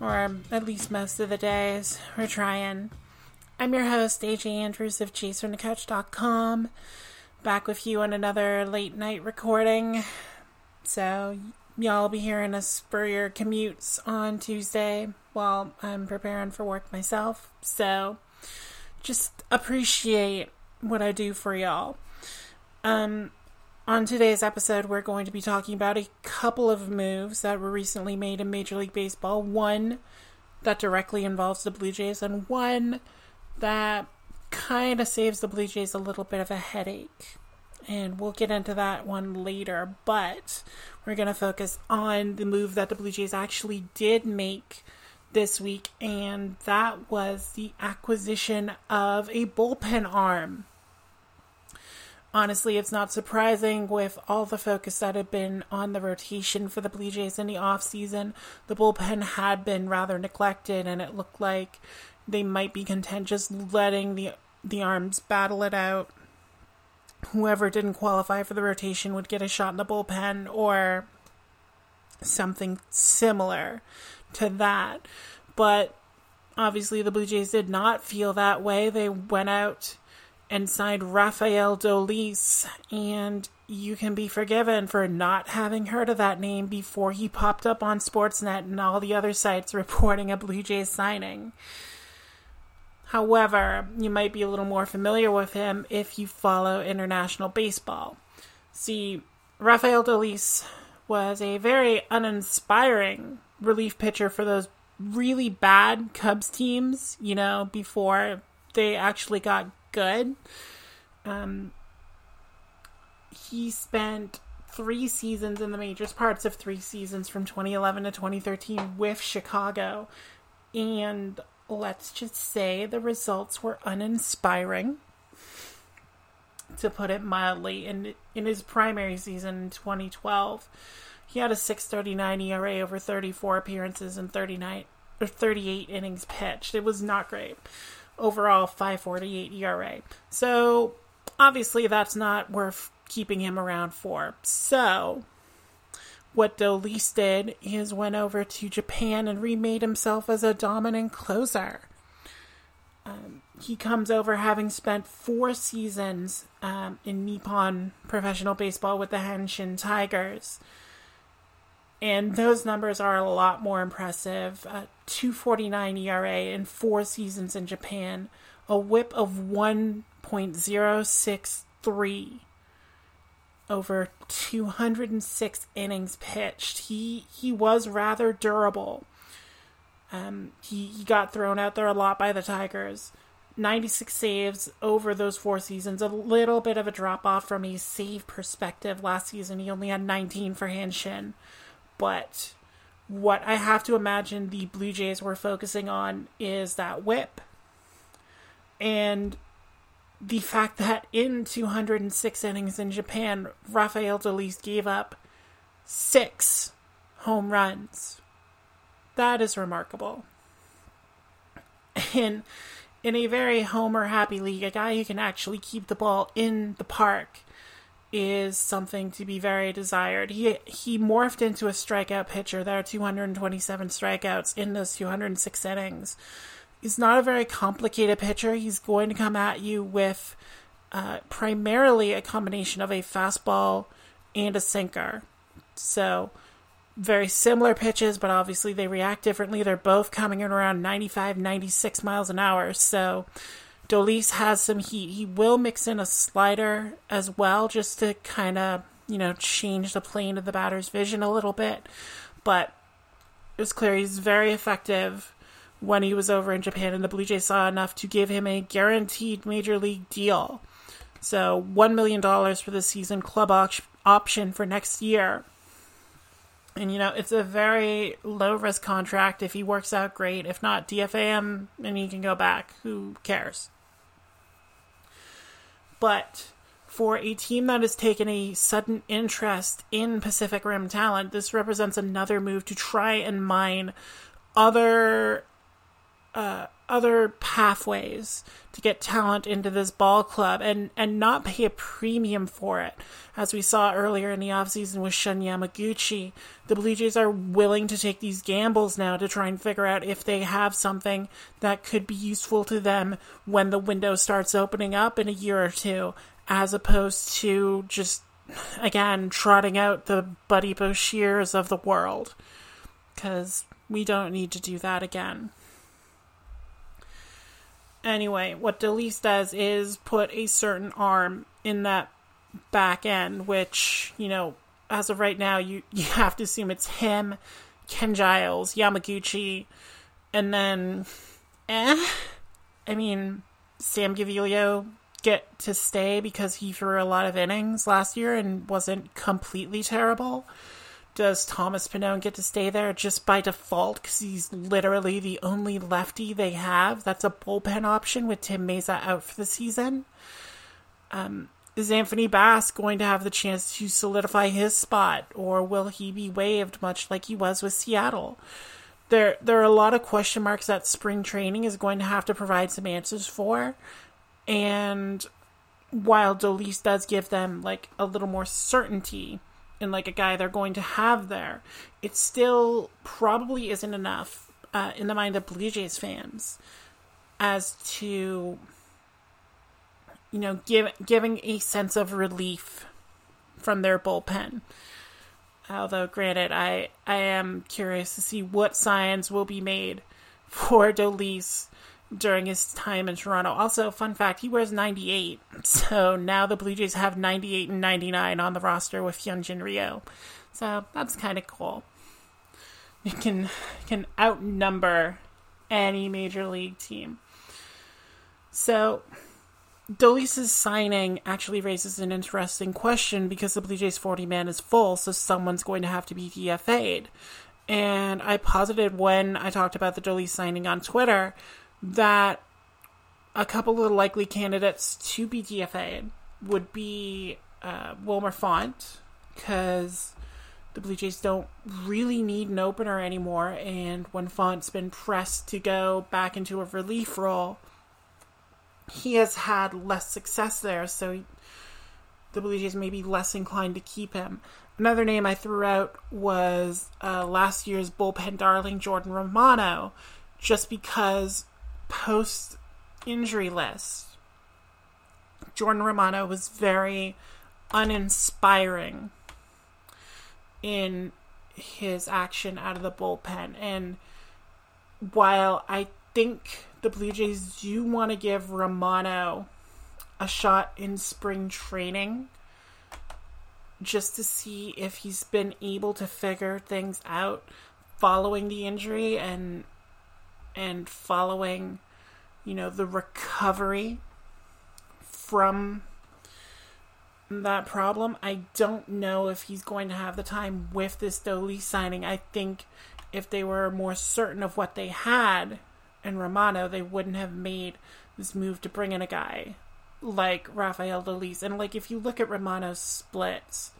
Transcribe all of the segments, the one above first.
or at least most of the days. We're trying. I'm your host, AJ Andrews of JaysFromTheCouch.com, back with you on another late night recording. So, y'all be hearing us spur your commutes on Tuesday while I'm preparing for work myself. So, just appreciate what I do for y'all. Um, on today's episode, we're going to be talking about a couple of moves that were recently made in Major League Baseball. One that directly involves the Blue Jays, and one that kind of saves the Blue Jays a little bit of a headache. And we'll get into that one later, but we're going to focus on the move that the Blue Jays actually did make this week, and that was the acquisition of a bullpen arm. Honestly, it's not surprising with all the focus that had been on the rotation for the Blue Jays in the offseason. The bullpen had been rather neglected, and it looked like they might be content just letting the the arms battle it out. Whoever didn't qualify for the rotation would get a shot in the bullpen or something similar to that. But obviously, the Blue Jays did not feel that way. They went out and signed Rafael Dolis, and you can be forgiven for not having heard of that name before he popped up on Sportsnet and all the other sites reporting a Blue Jays signing. However, you might be a little more familiar with him if you follow international baseball. See, Rafael Dolis was a very uninspiring relief pitcher for those really bad Cubs teams, you know, before they actually got good. Um, he spent three seasons in the majors, parts of three seasons from 2011 to 2013 with Chicago. And let's just say the results were uninspiring, to put it mildly. In, in his primary season in 2012, he had a 639 ERA over 34 appearances and 39 or 38 innings pitched. It was not great. Overall 548 ERA. So, obviously that's not worth keeping him around for. So, what Dolis did is went over to Japan and remade himself as a dominant closer. Um, he comes over having spent four seasons um, in Nippon professional baseball with the Hanshin Tigers. And those numbers are a lot more impressive. Uh, 249 ERA in four seasons in Japan, a whip of 1.063 over 206 innings pitched. He he was rather durable. Um, he, he got thrown out there a lot by the Tigers. 96 saves over those four seasons. A little bit of a drop off from a save perspective last season. He only had 19 for Hanshin. But what I have to imagine the Blue Jays were focusing on is that whip. And the fact that in 206 innings in Japan, Rafael Dolis gave up six home runs. That is remarkable. In in a very homer happy league, a guy who can actually keep the ball in the park is something to be very desired. He he morphed into a strikeout pitcher. There are 227 strikeouts in those 206 innings he's not a very complicated pitcher. He's going to come at you with uh, primarily a combination of a fastball and a sinker. So, very similar pitches, but obviously they react differently. They're both coming in around 95, 96 miles an hour. So, Dolis has some heat. He will mix in a slider as well, just to kind of, you know, change the plane of the batter's vision a little bit. But it was clear he's very effective when he was over in Japan, and the Blue Jays saw enough to give him a guaranteed major league deal. So, $1 million for the season, club op- option for next year. And you know, it's a very low risk contract. If he works out, great. If not, DFA him and he can go back. Who cares? But for a team that has taken a sudden interest in Pacific Rim talent, this represents another move to try and mine other uh, other pathways to get talent into this ball club and, and not pay a premium for it. As we saw earlier in the offseason with Shun Yamaguchi, the Blue Jays are willing to take these gambles now to try and figure out if they have something that could be useful to them when the window starts opening up in a year or two, as opposed to just, again, trotting out the Buddy Boshers of the world. Because we don't need to do that again. Anyway, what Dolis does is put a certain arm in that back end, which, you know, as of right now, you, you have to assume it's him, Ken Giles, Yamaguchi, and then, eh. I mean, Sam Gaviglio get to stay because he threw a lot of innings last year and wasn't completely terrible does Thomas Pannone get to stay there just by default because he's literally the only lefty they have? That's a bullpen option with Tim Mayza out for the season. Um, is Anthony Bass going to have the chance to solidify his spot, or will he be waived much like he was with Seattle? There, there are a lot of question marks that spring training is going to have to provide some answers for, and while Dolis does give them like a little more certainty and like a guy they're going to have there, it still probably isn't enough uh, in the mind of Blue Jays fans as to you know give, giving a sense of relief from their bullpen. Although, granted, I I am curious to see what signs will be made for Dolis during his time in Toronto. Also, fun fact, he wears 98. So now the Blue Jays have 98 and 99 on the roster with Hyunjin Ryu. So that's kind of cool. You can can outnumber any major league team. So Dolis's signing actually raises an interesting question because the Blue Jays 40 man is full, so someone's going to have to be DFA'd. And I posited when I talked about the Dolis signing on Twitter that a couple of the likely candidates to be DFA'd would be uh, Wilmer Font, because the Blue Jays don't really need an opener anymore, and when Font's been pressed to go back into a relief role, he has had less success there, so the Blue Jays may be less inclined to keep him. Another name I threw out was uh, last year's bullpen darling Jordan Romano, just because post injury list, Jordan Romano was very uninspiring in his action out of the bullpen. And while I think the Blue Jays do want to give Romano a shot in spring training just to see if he's been able to figure things out following the injury and and following, you know, the recovery from that problem. I don't know if he's going to have the time with this Dolis signing. I think if they were more certain of what they had in Romano, they wouldn't have made this move to bring in a guy like Rafael Dolis. And like if you look at Romano's splits,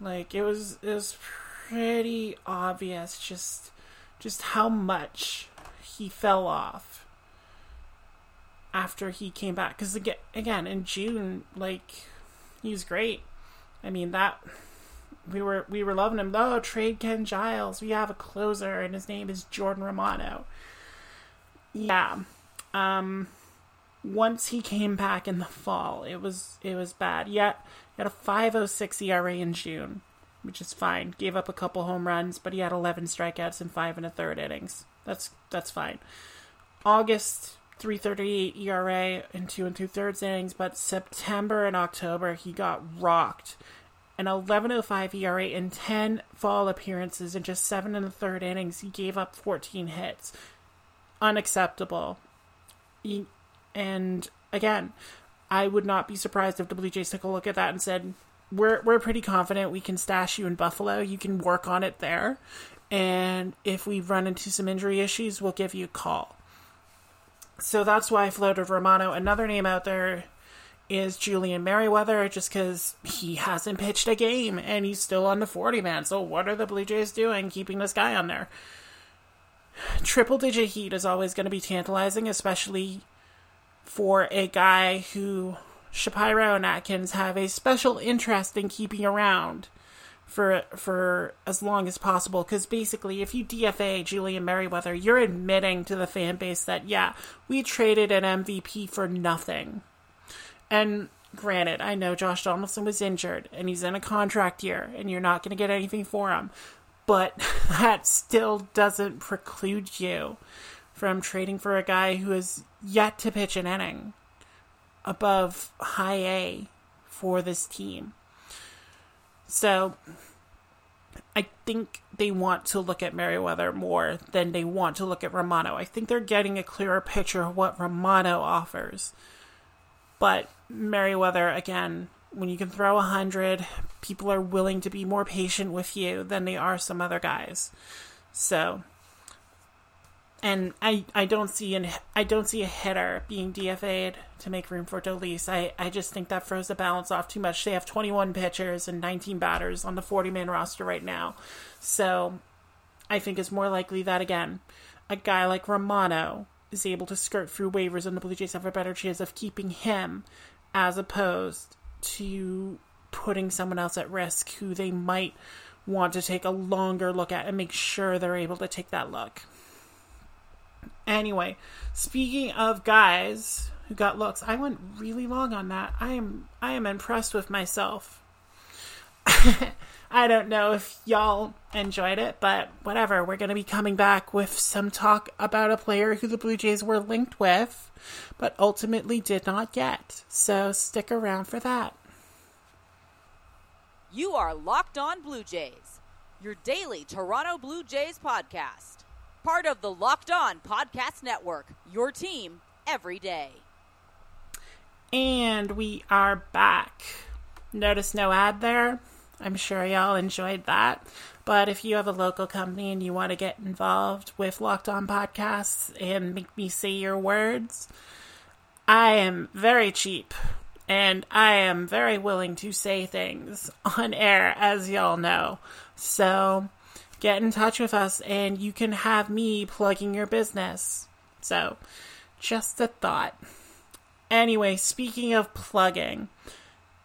like it was it was pretty obvious just just how much he fell off after he came back because again, again in June, like he was great. I mean that we were we were loving him. Oh, trade Ken Giles. We have a closer, and his name is Jordan Romano. Yeah. Um. Once he came back in the fall, it was it was bad. Yet he had a 5.06 ERA in June, which is fine. Gave up a couple home runs, but he had 11 strikeouts in five and a third innings. That's that's fine. August 338 ERA in two and two thirds innings, but September and October he got rocked. An 11.05 ERA in 10 fall appearances in just seven and a third innings. He gave up 14 hits. Unacceptable. He, and again, I would not be surprised if Jays took a look at that and said, we're we're pretty confident we can stash you in Buffalo. You can work on it there, and if we run into some injury issues, we'll give you a call. So that's why I floated Romano. Another name out there is Julian Merryweather, just because he hasn't pitched a game and he's still on the 40 man. So what are the Blue Jays doing keeping this guy on there? Triple digit heat is always going to be tantalizing, especially for a guy who Shapiro and Atkins have a special interest in keeping around for for as long as possible. Because basically if you DFA Julian Merryweather you're admitting to the fan base that yeah we traded an MVP for nothing. And granted I know Josh Donaldson was injured and he's in a contract year and you're not going to get anything for him but that still doesn't preclude you from trading for a guy who has yet to pitch an inning above high A for this team. So I think they want to look at Merryweather more than they want to look at Romano. I think they're getting a clearer picture of what Romano offers. But Merryweather, again, when you can throw a hundred, people are willing to be more patient with you than they are some other guys. So and I, I don't see an I don't see a hitter being DFA'd to make room for Dolis. I, I just think that throws the balance off too much. They have 21 pitchers and 19 batters on the 40 man roster right now, so I think it's more likely that again, a guy like Romano is able to skirt through waivers, and the Blue Jays have a better chance of keeping him as opposed to putting someone else at risk who they might want to take a longer look at and make sure they're able to take that look. Anyway, speaking of guys who got looks, I went really long on that. I am I am impressed with myself. I don't know if y'all enjoyed it, but whatever. We're going to be coming back with some talk about a player who the Blue Jays were linked with, but ultimately did not get. So stick around for that. You are Locked On Blue Jays, your daily Toronto Blue Jays podcast part of the Locked On Podcast Network. Your team every day. And we are back. Notice no ad there. I'm sure y'all enjoyed that. But if you have a local company and you want to get involved with Locked On Podcasts and make me say your words, I am very cheap and I am very willing to say things on air, as y'all know. So get in touch with us and you can have me plugging your business. So, just a thought. Anyway, speaking of plugging,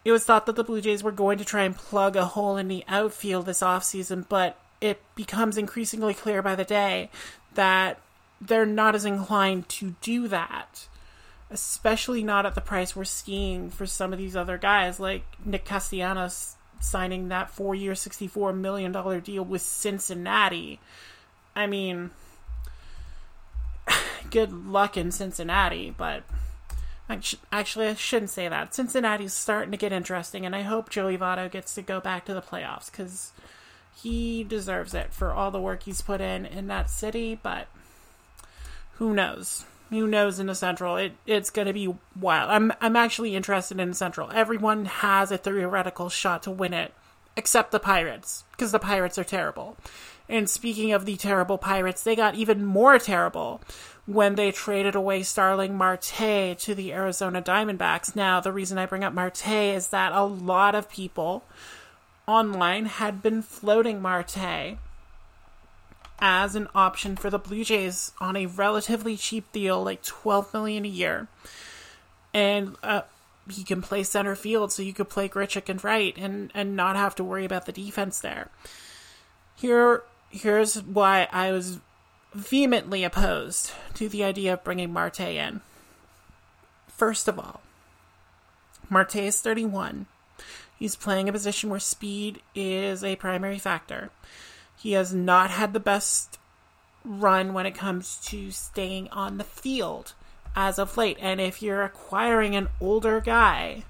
it was thought that the Blue Jays were going to try and plug a hole in the outfield this offseason, but it becomes increasingly clear by the day that they're not as inclined to do that. Especially not at the price we're seeing for some of these other guys, like Nick Castellanos signing that four year, $64 million deal with Cincinnati. I mean, good luck in Cincinnati, but actually, I shouldn't say that. Cincinnati's starting to get interesting, and I hope Joey Votto gets to go back to the playoffs because he deserves it for all the work he's put in in that city, but who knows? Who knows in the Central? It it's going to be wild. I'm I'm actually interested in the Central. Everyone has a theoretical shot to win it, except the Pirates, because the Pirates are terrible. And speaking of the terrible Pirates, they got even more terrible when they traded away Starling Marte to the Arizona Diamondbacks. Now, the reason I bring up Marte is that a lot of people online had been floating Marte as an option for the Blue Jays on a relatively cheap deal, like twelve million a year, and uh, he can play center field, so you could play Grichuk and right, and and not have to worry about the defense there. Here, here's why I was vehemently opposed to the idea of bringing Marte in. First of all, Marte is 31. He's playing a position where speed is a primary factor. He has not had the best run when it comes to staying on the field as of late. And if you're acquiring an older guy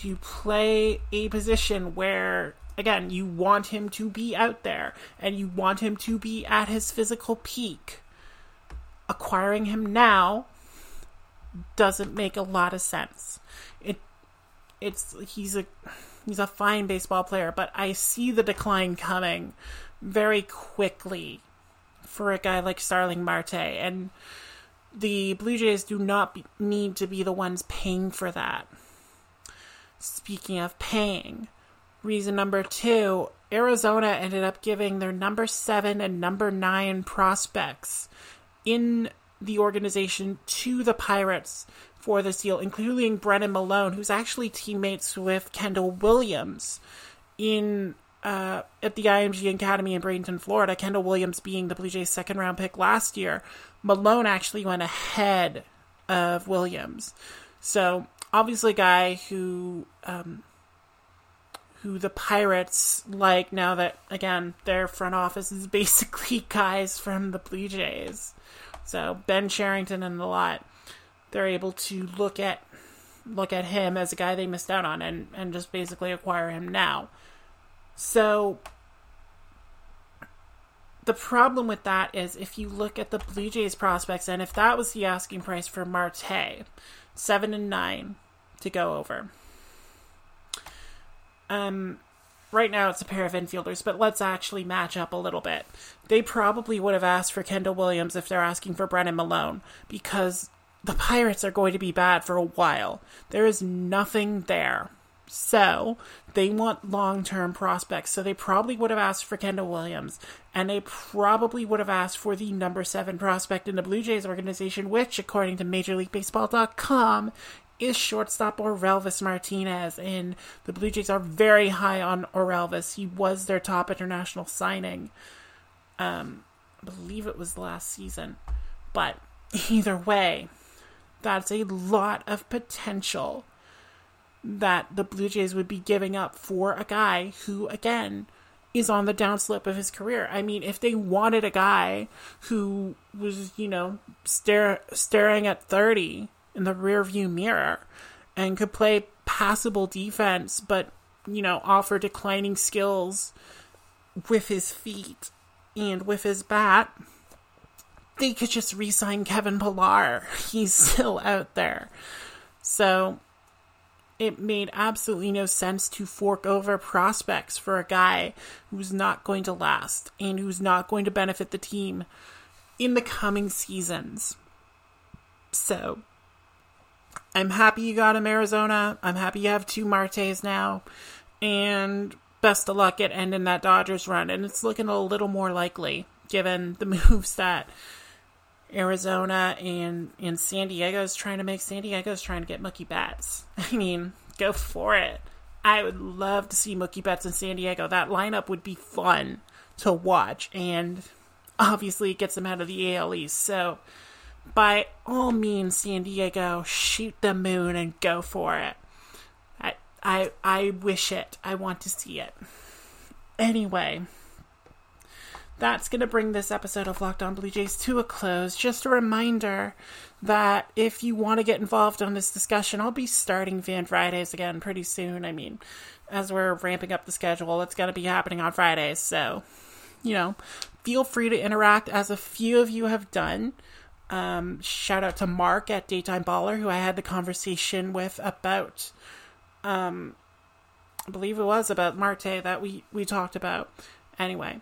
to play a position where, again, you want him to be out there and you want him to be at his physical peak, acquiring him now doesn't make a lot of sense. It it's he's a He's a fine baseball player, but I see the decline coming very quickly for a guy like Starling Marte. And the Blue Jays do not be, need to be the ones paying for that. Speaking of paying, reason number two Arizona ended up giving their number seven and number nine prospects in the organization to the Pirates for this deal, including Brennan Malone, who's actually teammates with Kendall Williams in uh, at the IMG Academy in Bradenton, Florida. Kendall Williams being the Blue Jays' second round pick last year. Malone actually went ahead of Williams. So obviously, a guy who um, who the Pirates like now that again their front office is basically guys from the Blue Jays. So Ben Cherington and the lot, they're able to look at look at him as a guy they missed out on and, and just basically acquire him now. So the problem with that is if you look at the Blue Jays prospects, and if that was the asking price for Marte, seven and nine to go over. Um, right now it's a pair of infielders, but let's actually match up a little bit. They probably would have asked for Kendall Williams if they're asking for Brennan Malone because the Pirates are going to be bad for a while. There is nothing there. So they want long term prospects. So they probably would have asked for Kendall Williams. And they probably would have asked for the number seven prospect in the Blue Jays organization, which, according to MajorLeagueBaseball.com, is shortstop Orelvis Martinez. And the Blue Jays are very high on Orelvis. He was their top international signing. Um, I believe it was last season. But either way, that's a lot of potential that the Blue Jays would be giving up for a guy who, again, is on the downslope of his career. I mean, if they wanted a guy who was, you know, stare, staring at 30 in the rearview mirror and could play passable defense, but, you know, offer declining skills with his feet and with his bat, they could just re sign Kevin Pillar. He's still out there. So it made absolutely no sense to fork over prospects for a guy who's not going to last and who's not going to benefit the team in the coming seasons. So, I'm happy you got him, Arizona. I'm happy you have two Martes now. And best of luck at ending that Dodgers run. And it's looking a little more likely given the moves that Arizona and and San Diego is trying to make. San Diego is trying to get Mookie Betts. I mean, go for it. I would love to see Mookie Betts in San Diego. That lineup would be fun to watch, and obviously it gets them out of the AL East. So, by all means, San Diego, shoot the moon and go for it. I I I wish it. I want to see it. Anyway that's going to bring this episode of Locked On Blue Jays to a close. Just a reminder that if you want to get involved on this discussion, I'll be starting Fan Fridays again pretty soon. I mean, as we're ramping up the schedule, it's going to be happening on Fridays. So, you know, feel free to interact as a few of you have done. Um, shout out to Mark at Daytime Baller, who I had the conversation with about, um, I believe it was about Marte that we, we talked about. Anyway,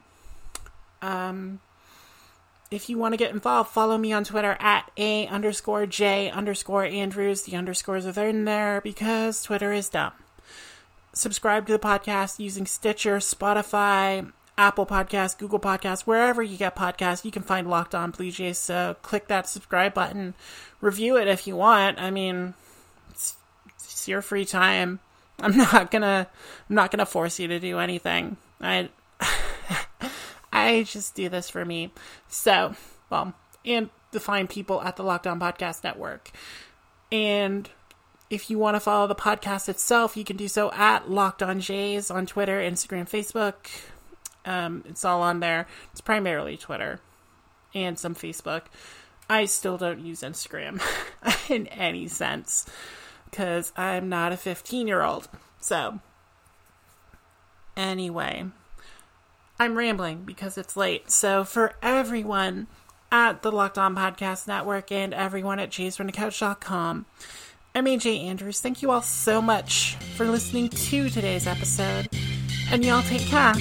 um, if you want to get involved, follow me on Twitter at a underscore j underscore Andrews. The underscores are in there because Twitter is dumb. Subscribe to the podcast using Stitcher, Spotify, Apple Podcasts, Google Podcasts, wherever you get podcasts. You can find Locked On Blue. So click that subscribe button, review it if you want. I mean, it's, it's your free time. I'm not gonna, I'm not gonna force you to do anything. I. I just do this for me. So, well, and to find people at the Locked On Podcast Network. And if you want to follow the podcast itself, you can do so at Locked On Jays on Twitter, Instagram, Facebook. Um, it's all on there. It's primarily Twitter and some Facebook. I still don't use Instagram in any sense because I'm not a 15 year old. So, anyway, I'm rambling because it's late. So for everyone at the Locked On Podcast Network and everyone at JaysFromTheCouch.com, I'm AJ Andrews. Thank you all so much for listening to today's episode. And y'all take care.